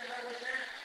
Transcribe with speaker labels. Speaker 1: Mr. Littleton.